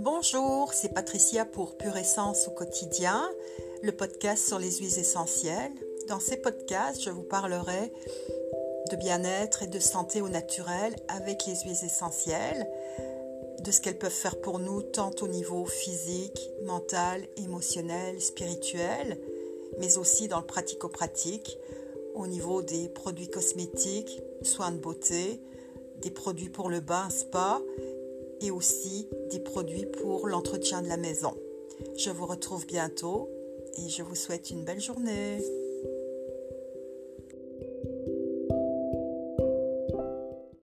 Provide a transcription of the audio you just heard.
Bonjour, c'est Patricia pour Pure Essence au quotidien, le podcast sur les huiles essentielles. Dans ces podcasts, je vous parlerai de bien-être et de santé au naturel avec les huiles essentielles, de ce qu'elles peuvent faire pour nous tant au niveau physique, mental, émotionnel, spirituel, mais aussi dans le pratico-pratique au niveau des produits cosmétiques, soins de beauté, des produits pour le bain, spa et aussi des produits pour l'entretien de la maison. Je vous retrouve bientôt et je vous souhaite une belle journée.